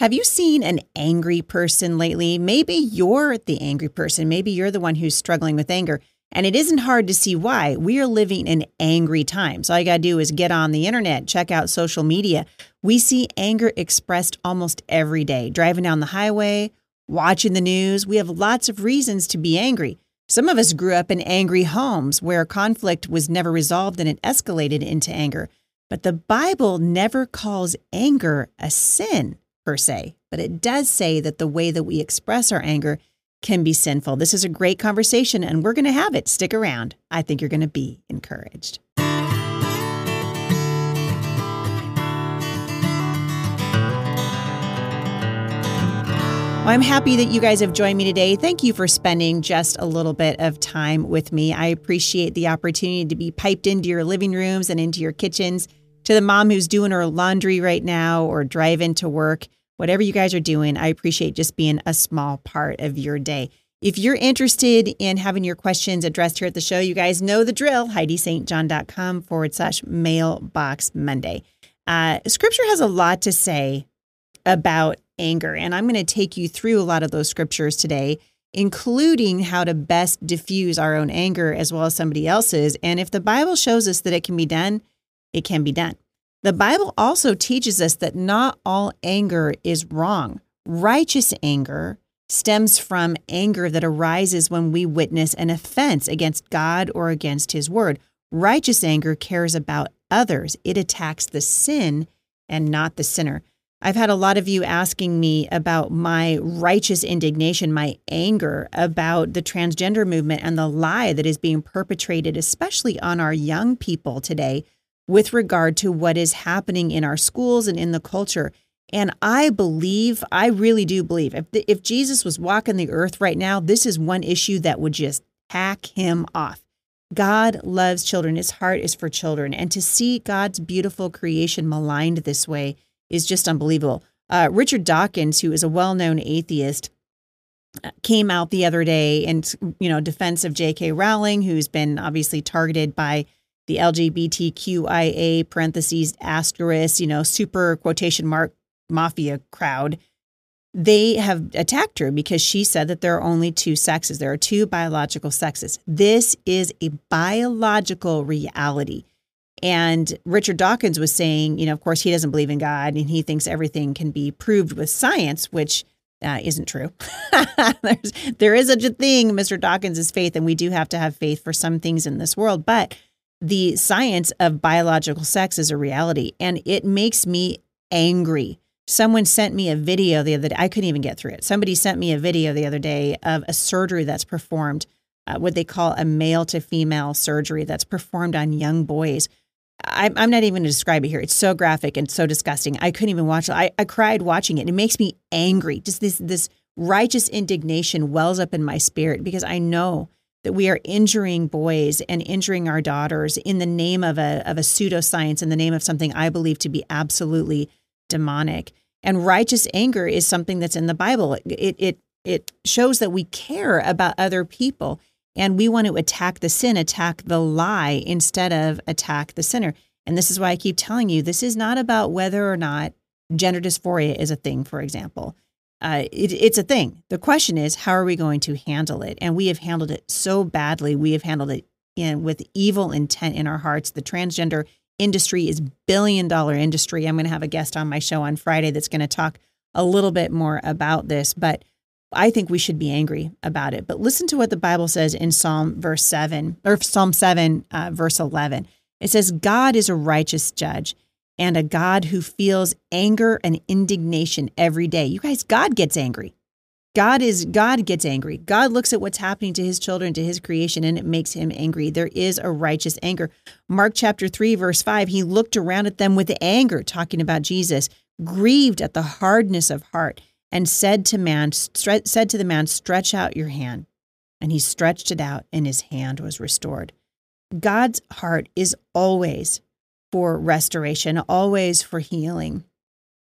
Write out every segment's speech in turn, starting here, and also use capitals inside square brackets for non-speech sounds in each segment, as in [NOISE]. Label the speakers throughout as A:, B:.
A: Have you seen an angry person lately? Maybe you're the angry person. Maybe you're the one who's struggling with anger. And it isn't hard to see why. We are living in angry times. All you got to do is get on the internet, check out social media. We see anger expressed almost every day. Driving down the highway, watching the news, we have lots of reasons to be angry. Some of us grew up in angry homes where conflict was never resolved and it escalated into anger. But the Bible never calls anger a sin per se, but it does say that the way that we express our anger can be sinful. This is a great conversation, and we're going to have it. Stick around. I think you're going to be encouraged. I'm happy that you guys have joined me today. Thank you for spending just a little bit of time with me. I appreciate the opportunity to be piped into your living rooms and into your kitchens. To the mom who's doing her laundry right now or driving to work, whatever you guys are doing, I appreciate just being a small part of your day. If you're interested in having your questions addressed here at the show, you guys know the drill. HeidiSt.John.com forward slash mailbox Monday. Uh, scripture has a lot to say about anger, and I'm going to take you through a lot of those scriptures today, including how to best diffuse our own anger as well as somebody else's. And if the Bible shows us that it can be done, it can be done. The Bible also teaches us that not all anger is wrong. Righteous anger stems from anger that arises when we witness an offense against God or against His word. Righteous anger cares about others, it attacks the sin and not the sinner. I've had a lot of you asking me about my righteous indignation, my anger about the transgender movement and the lie that is being perpetrated, especially on our young people today with regard to what is happening in our schools and in the culture. And I believe, I really do believe, if, the, if Jesus was walking the earth right now, this is one issue that would just hack him off. God loves children. His heart is for children. And to see God's beautiful creation maligned this way is just unbelievable. Uh, Richard Dawkins, who is a well known atheist, uh, came out the other day in you know defense of J.K. Rowling, who's been obviously targeted by the LGBTQIA parentheses asterisk, you know, super quotation mark mafia crowd, they have attacked her because she said that there are only two sexes. There are two biological sexes. This is a biological reality. And Richard Dawkins was saying, you know, of course, he doesn't believe in God and he thinks everything can be proved with science, which uh, isn't true. [LAUGHS] There's, there is such a thing, Mr. Dawkins' faith, and we do have to have faith for some things in this world. But the science of biological sex is a reality and it makes me angry. Someone sent me a video the other day. I couldn't even get through it. Somebody sent me a video the other day of a surgery that's performed, uh, what they call a male to female surgery that's performed on young boys. I, I'm not even going to describe it here. It's so graphic and so disgusting. I couldn't even watch it. I, I cried watching it. It makes me angry. Just this this righteous indignation wells up in my spirit because I know that we are injuring boys and injuring our daughters in the name of a of a pseudoscience in the name of something I believe to be absolutely demonic. And righteous anger is something that's in the Bible. It it it shows that we care about other people and we want to attack the sin, attack the lie instead of attack the sinner. And this is why I keep telling you this is not about whether or not gender dysphoria is a thing, for example uh, it, it's a thing. The question is, how are we going to handle it? And we have handled it so badly. We have handled it in, with evil intent in our hearts. The transgender industry is billion dollar industry. I'm going to have a guest on my show on Friday that's going to talk a little bit more about this, but I think we should be angry about it. But listen to what the Bible says in Psalm verse 7 or Psalm 7 uh, verse 11. It says God is a righteous judge and a God who feels anger and indignation every day. You guys, God gets angry. God is God gets angry. God looks at what's happening to his children, to his creation, and it makes him angry. There is a righteous anger. Mark chapter 3, verse 5, he looked around at them with anger, talking about Jesus, grieved at the hardness of heart, and said to man, stre- said to the man, Stretch out your hand. And he stretched it out, and his hand was restored. God's heart is always for restoration, always for healing.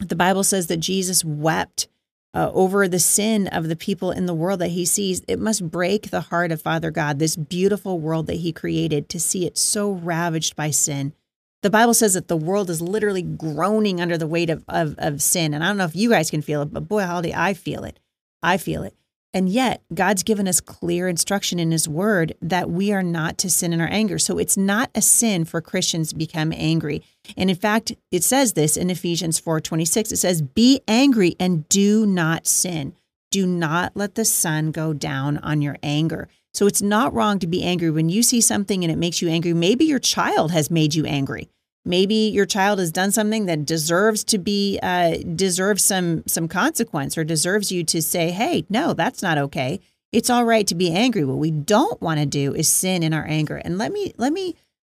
A: The Bible says that Jesus wept uh, over the sin of the people in the world that he sees. It must break the heart of Father God, this beautiful world that he created, to see it so ravaged by sin. The Bible says that the world is literally groaning under the weight of, of, of sin. And I don't know if you guys can feel it, but boy, howdy, I feel it. I feel it. And yet, God's given us clear instruction in His Word that we are not to sin in our anger. So it's not a sin for Christians to become angry. And in fact, it says this in Ephesians 4 26. It says, Be angry and do not sin. Do not let the sun go down on your anger. So it's not wrong to be angry when you see something and it makes you angry. Maybe your child has made you angry. Maybe your child has done something that deserves to be uh, deserves some some consequence or deserves you to say, "Hey, no, that's not okay." It's all right to be angry. What we don't want to do is sin in our anger. And let me let me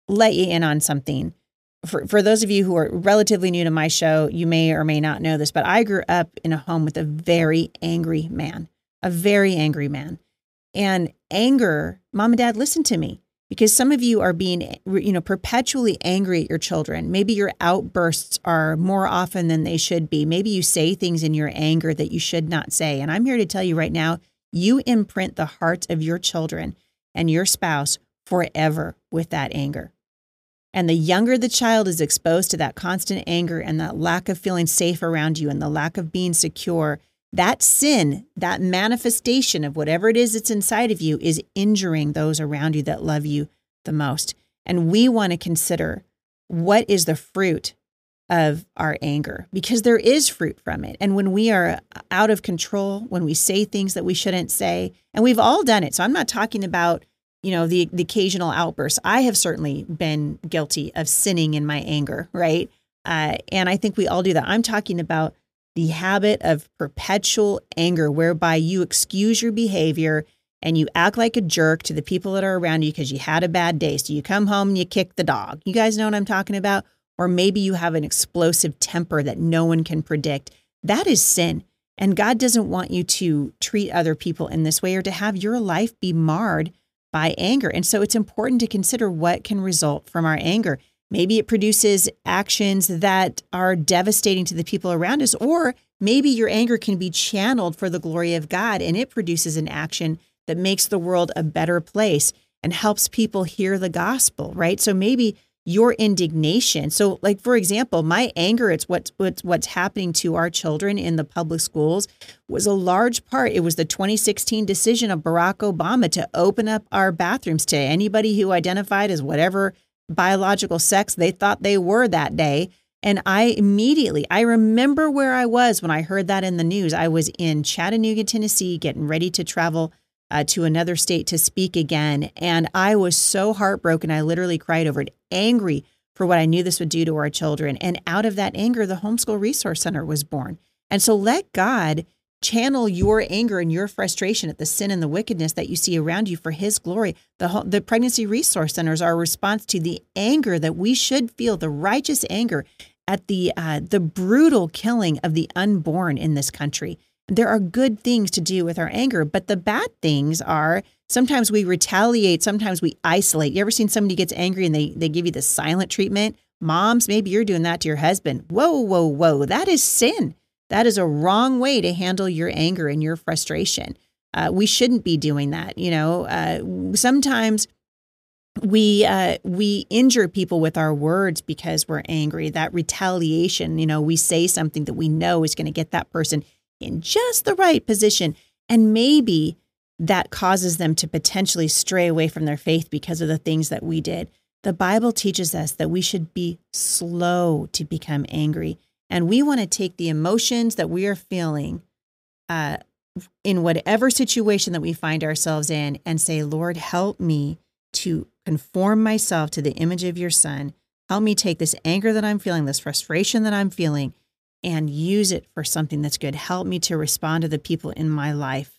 A: let you in on something. For for those of you who are relatively new to my show, you may or may not know this, but I grew up in a home with a very angry man, a very angry man. And anger, mom and dad, listen to me because some of you are being you know perpetually angry at your children. Maybe your outbursts are more often than they should be. Maybe you say things in your anger that you should not say. And i'm here to tell you right now you imprint the hearts of your children and your spouse forever with that anger. And the younger the child is exposed to that constant anger and that lack of feeling safe around you and the lack of being secure that sin, that manifestation of whatever it is that's inside of you, is injuring those around you that love you the most. And we want to consider what is the fruit of our anger because there is fruit from it. And when we are out of control, when we say things that we shouldn't say, and we've all done it. So I'm not talking about, you know, the, the occasional outburst. I have certainly been guilty of sinning in my anger, right? Uh, and I think we all do that. I'm talking about the habit of perpetual anger, whereby you excuse your behavior and you act like a jerk to the people that are around you because you had a bad day. So you come home and you kick the dog. You guys know what I'm talking about? Or maybe you have an explosive temper that no one can predict. That is sin. And God doesn't want you to treat other people in this way or to have your life be marred by anger. And so it's important to consider what can result from our anger. Maybe it produces actions that are devastating to the people around us, or maybe your anger can be channeled for the glory of God and it produces an action that makes the world a better place and helps people hear the gospel, right? So maybe your indignation. So, like for example, my anger it's what's what's what's happening to our children in the public schools was a large part. It was the 2016 decision of Barack Obama to open up our bathrooms to anybody who identified as whatever biological sex they thought they were that day. And I immediately, I remember where I was when I heard that in the news. I was in Chattanooga, Tennessee, getting ready to travel uh, to another state to speak again. And I was so heartbroken. I literally cried over it, angry for what I knew this would do to our children. And out of that anger, the Homeschool Resource Center was born. And so let God channel your anger and your frustration at the sin and the wickedness that you see around you for his glory. The the pregnancy resource centers are a response to the anger that we should feel, the righteous anger at the uh, the brutal killing of the unborn in this country. There are good things to do with our anger, but the bad things are sometimes we retaliate, sometimes we isolate. You ever seen somebody gets angry and they they give you the silent treatment? Moms, maybe you're doing that to your husband. Whoa, whoa, whoa. That is sin. That is a wrong way to handle your anger and your frustration. Uh, we shouldn't be doing that. You know, uh, sometimes we uh, we injure people with our words because we're angry. That retaliation, you know, we say something that we know is going to get that person in just the right position, and maybe that causes them to potentially stray away from their faith because of the things that we did. The Bible teaches us that we should be slow to become angry and we want to take the emotions that we are feeling uh, in whatever situation that we find ourselves in and say, Lord, help me to conform myself to the image of your son. Help me take this anger that I'm feeling, this frustration that I'm feeling, and use it for something that's good. Help me to respond to the people in my life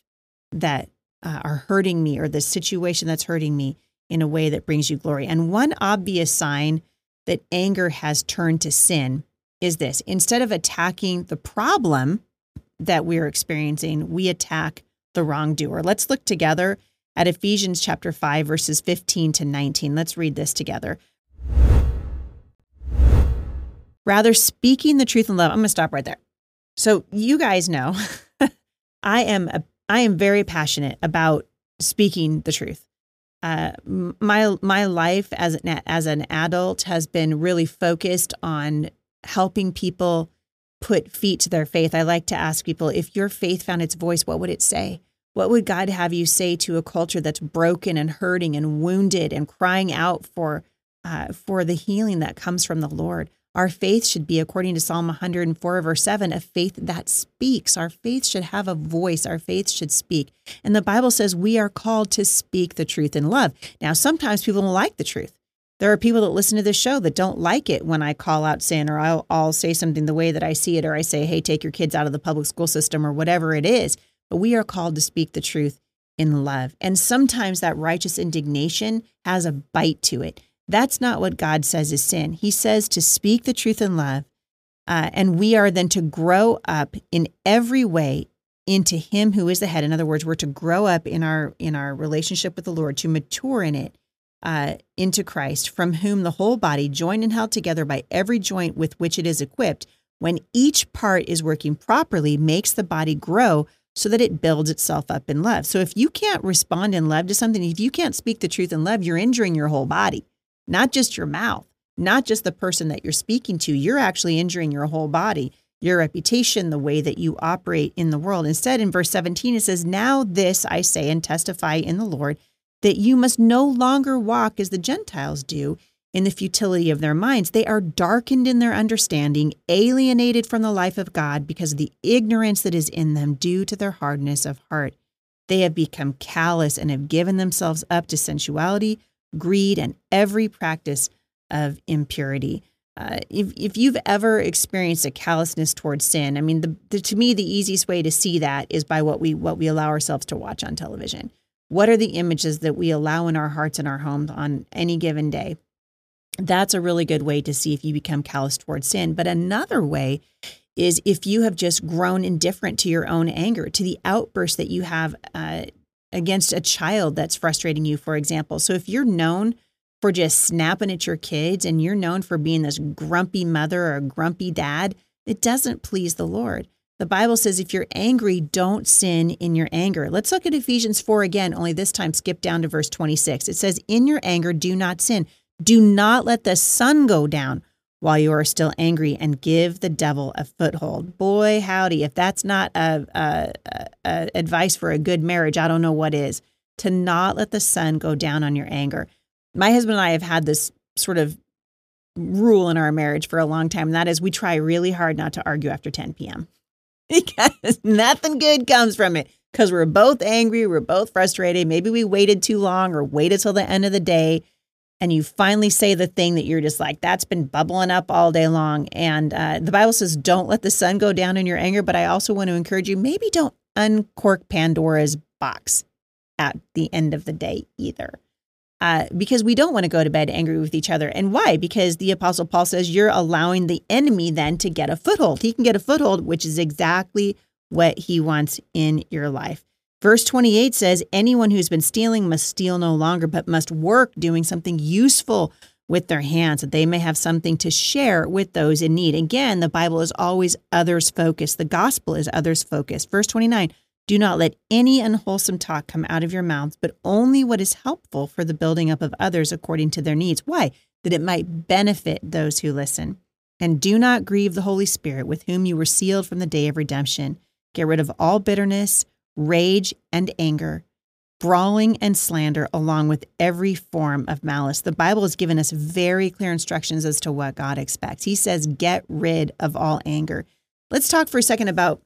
A: that uh, are hurting me or the situation that's hurting me in a way that brings you glory. And one obvious sign that anger has turned to sin is this instead of attacking the problem that we're experiencing, we attack the wrongdoer. Let's look together at Ephesians chapter 5, verses 15 to 19. Let's read this together. Rather, speaking the truth in love, I'm going to stop right there. So, you guys know [LAUGHS] I am a, I am very passionate about speaking the truth. uh, my my life as an as an adult has been really focused on helping people put feet to their faith. I like to ask people if your faith found its voice, what would it say? What would God have you say to a culture that's broken and hurting and wounded and crying out for uh, for the healing that comes from the Lord? Our faith should be, according to Psalm 104, verse 7, a faith that speaks. Our faith should have a voice. Our faith should speak. And the Bible says we are called to speak the truth in love. Now, sometimes people don't like the truth. There are people that listen to this show that don't like it when I call out sin or I'll, I'll say something the way that I see it, or I say, hey, take your kids out of the public school system or whatever it is. But we are called to speak the truth in love. And sometimes that righteous indignation has a bite to it. That's not what God says is sin. He says to speak the truth in love, uh, and we are then to grow up in every way into Him who is the head. In other words, we're to grow up in our in our relationship with the Lord, to mature in it uh, into Christ, from whom the whole body, joined and held together by every joint with which it is equipped, when each part is working properly, makes the body grow so that it builds itself up in love. So if you can't respond in love to something, if you can't speak the truth in love, you're injuring your whole body not just your mouth, not just the person that you're speaking to. You're actually injuring your whole body, your reputation, the way that you operate in the world. Instead, in verse 17, it says, Now this I say and testify in the Lord, that you must no longer walk as the Gentiles do in the futility of their minds. They are darkened in their understanding, alienated from the life of God because of the ignorance that is in them due to their hardness of heart. They have become callous and have given themselves up to sensuality greed, and every practice of impurity. Uh, if, if you've ever experienced a callousness towards sin, I mean, the, the, to me, the easiest way to see that is by what we what we allow ourselves to watch on television. What are the images that we allow in our hearts and our homes on any given day? That's a really good way to see if you become callous towards sin. But another way is if you have just grown indifferent to your own anger, to the outburst that you have uh, against a child that's frustrating you, for example. So if you're known for just snapping at your kids and you're known for being this grumpy mother or grumpy dad, it doesn't please the Lord. The Bible says if you're angry, don't sin in your anger. Let's look at Ephesians 4 again, only this time skip down to verse 26. It says, In your anger, do not sin. Do not let the sun go down while you are still angry and give the devil a foothold. Boy, howdy, if that's not a, a, a, advice for a good marriage, I don't know what is. To not let the sun go down on your anger. My husband and I have had this sort of rule in our marriage for a long time, and that is we try really hard not to argue after 10 p.m. [LAUGHS] because nothing good comes from it. Because we're both angry, we're both frustrated. Maybe we waited too long or waited till the end of the day and you finally say the thing that you're just like, that's been bubbling up all day long. And uh, the Bible says, don't let the sun go down in your anger. But I also want to encourage you, maybe don't uncork Pandora's box at the end of the day either. Uh, because we don't want to go to bed angry with each other. And why? Because the Apostle Paul says you're allowing the enemy then to get a foothold. He can get a foothold, which is exactly what he wants in your life. Verse 28 says, Anyone who's been stealing must steal no longer, but must work doing something useful with their hands, that they may have something to share with those in need. Again, the Bible is always others focused. The gospel is others focused. Verse 29 Do not let any unwholesome talk come out of your mouths, but only what is helpful for the building up of others according to their needs. Why? That it might benefit those who listen. And do not grieve the Holy Spirit, with whom you were sealed from the day of redemption. Get rid of all bitterness rage and anger, brawling and slander, along with every form of malice. The Bible has given us very clear instructions as to what God expects. He says, get rid of all anger. Let's talk for a second about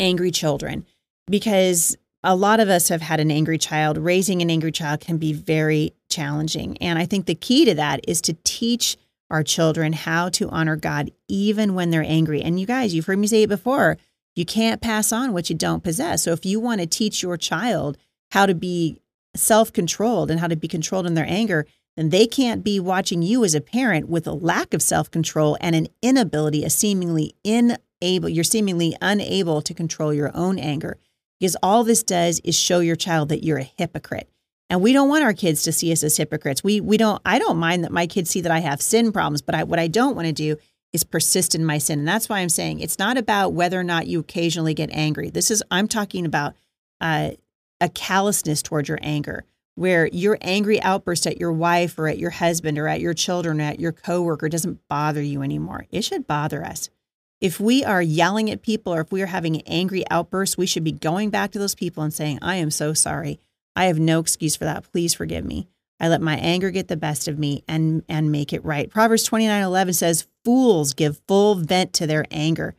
A: angry children because a lot of us have had an angry child. Raising an angry child can be very challenging. And I think the key to that is to teach our children how to honor God even when they're angry. And you guys, you've heard me say it before you can't pass on what you don't possess. So if you want to teach your child how to be self controlled and how to be controlled in their anger, then they can't be watching you as a parent with a lack of self control and an inability, a seemingly unable, you're seemingly unable to control your own anger. Because all this does is show your child that you're a hypocrite. And we don't want our kids to see us as hypocrites. We we don't I don't mind that my kids see that I have sin problems, but I, what I don't want to do is persist in my sin. And that's why I'm saying it's not about whether or not you occasionally get angry. This is, I'm talking about uh, a callousness toward your anger. where your angry outburst at your wife or at your husband or at your children or at your coworker doesn't bother you anymore. It should bother us. If we are yelling at people or if we are having angry outbursts, we should be going back to those people and saying, I am so sorry. I have no excuse for that. Please forgive me. I let my anger get the best of me and and make it right. Proverbs 29:11 says, "Fools give full vent to their anger,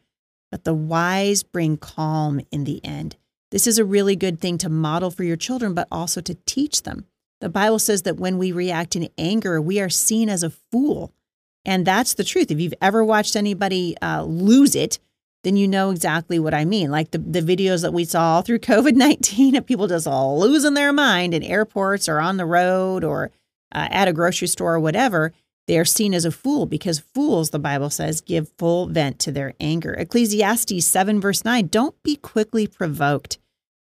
A: but the wise bring calm in the end." This is a really good thing to model for your children, but also to teach them. The Bible says that when we react in anger, we are seen as a fool. And that's the truth. If you've ever watched anybody uh, lose it, then you know exactly what I mean. Like the, the videos that we saw through [LAUGHS] COVID 19 of people just all losing their mind in airports or on the road or uh, at a grocery store or whatever, they are seen as a fool because fools, the Bible says, give full vent to their anger. Ecclesiastes 7, verse 9 don't be quickly provoked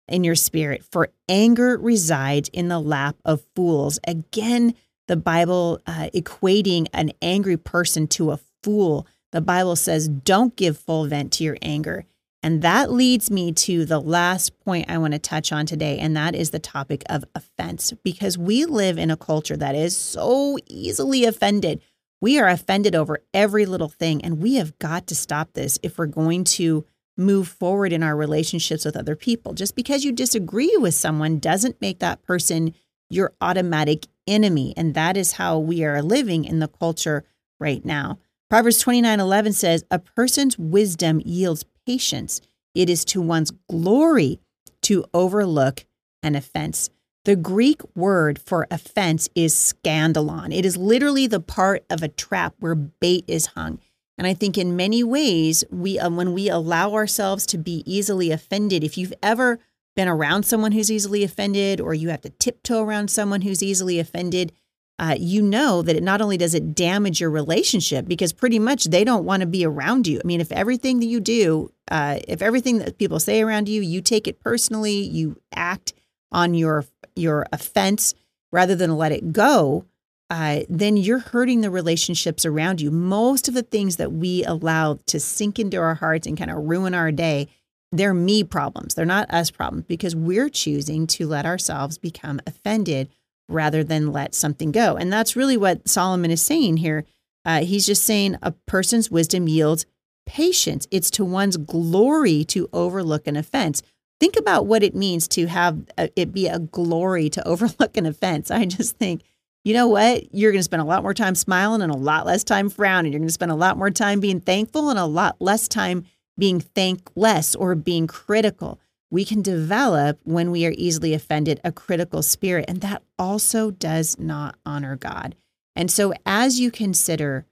A: in your spirit, for anger resides in the lap of fools. Again, the Bible uh, equating an angry person to a fool. The Bible says, don't give full vent to your anger. And that leads me to the last point I want to touch on today, and that is the topic of offense. Because we live in a culture that is so easily offended. We are offended over every little thing, and we have got to stop this if we're going to move forward in our relationships with other people. Just because you disagree with someone doesn't make that person your automatic enemy. And that is how we are living in the culture right now. Proverbs 29 11 says, A person's wisdom yields patience. It is to one's glory to overlook an offense. The Greek word for offense is scandalon. It is literally the part of a trap where bait is hung. And I think in many ways, we um, when we allow ourselves to be easily offended, if you've ever been around someone who's easily offended, or you have to tiptoe around someone who's easily offended, uh, you know that it not only does it damage your relationship because pretty much they don't want to be around you. I mean, if everything that you do, uh, if everything that people say around you, you take it personally, you act on your your offense rather than let it go, uh, then you're hurting the relationships around you. Most of the things that we allow to sink into our hearts and kind of ruin our day, they're me problems. They're not us problems because we're choosing to let ourselves become offended rather than let something go. And that's really what Solomon is saying here. Uh, he's just saying a person's wisdom yields patience. It's to one's glory to overlook an offense. Think about what it means to have a, it be a glory to [LAUGHS] overlook an offense. I just think, you know what? You're going to spend a lot more time smiling and a lot less time frowning. You're going to spend a lot more time being thankful and a lot less time being thankless or being critical we can develop when we are easily offended a critical spirit. And that also does not honor God. And so, as you consider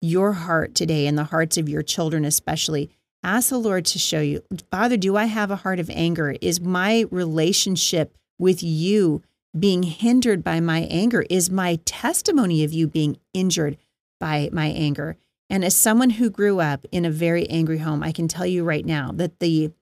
A: your heart today and the hearts of your children, especially, ask the Lord to show you Father, do I have a heart of anger? Is my relationship with you being hindered by my anger? Is my testimony of you being injured by my anger? And as someone who grew up in a very angry home, I can tell you right now that the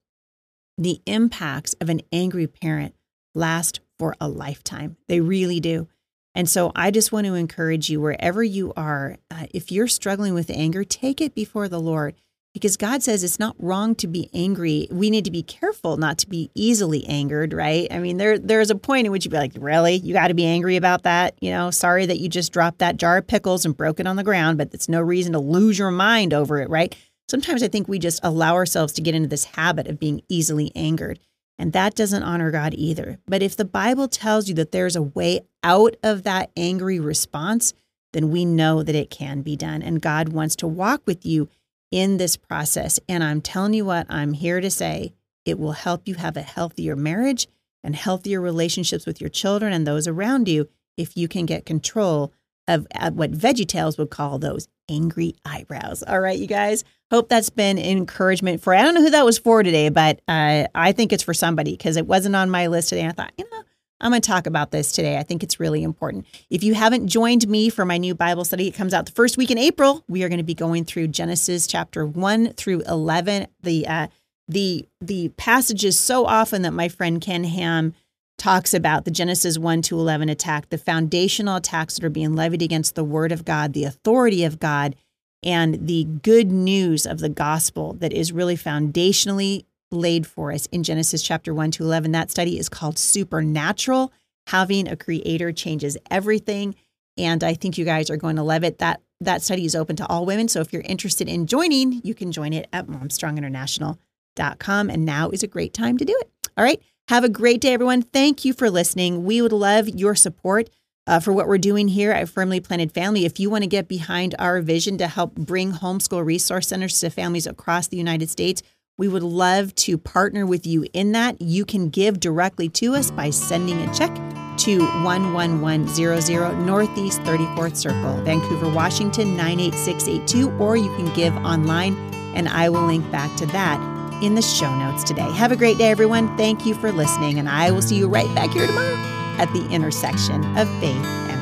A: the impacts of an angry parent last for a lifetime. They really do. And so I just want to encourage you, wherever you are, uh, if you're struggling with anger, take it before the Lord because God says it's not wrong to be angry. We need to be careful not to be easily angered, right? I mean, there there's a point in which you'd be like, really? You got to be angry about that? You know, sorry that you just dropped that jar of pickles and broke it on the ground, but it's no reason to lose your mind over it, right? sometimes I think we just allow ourselves to get into this habit of being easily angered. And that doesn't honor God either. But if the Bible tells you that there's a way out of that angry response, then we know that it can be done. And God wants to walk with you in this process. And I'm telling you what, I'm here to say it will help you have a healthier marriage and healthier relationships with your children and those around you if you can get control of what VeggieTales would call those angry eyebrows. All right, you guys. Hope that's been encouragement for. I don't know who that was for today, but uh, I think it's for somebody because it wasn't on my list today. I thought, you know, I'm going to talk about this today. I think it's really important. If you haven't joined me for my new Bible study, it comes out the first week in April. We are going to be going through Genesis chapter one through eleven. The uh, the the passages so often that my friend Ken Ham talks about the Genesis 1 to 11 attack, the foundational attacks that are being levied against the word of God, the authority of God, and the good news of the gospel that is really foundationally laid for us in Genesis chapter 1 to 11. That study is called Supernatural Having a creator changes everything. And I think you guys are going to love it. That that study is open to all women. So if you're interested in joining, you can join it at momstronginternational.com. And now is a great time to do it. All right. Have a great day, everyone. Thank you for listening. We would love your support uh, for what we're doing here at Firmly Planted Family. If you want to get behind our vision to help bring homeschool resource centers to families across the United States, we would love to partner with you in that. You can give directly to us by sending a check to 11100 Northeast 34th Circle, Vancouver, Washington 98682, or you can give online, and I will link back to that in the show notes today. Have a great day, everyone. Thank you for listening, and I will see you right back here tomorrow at the intersection of faith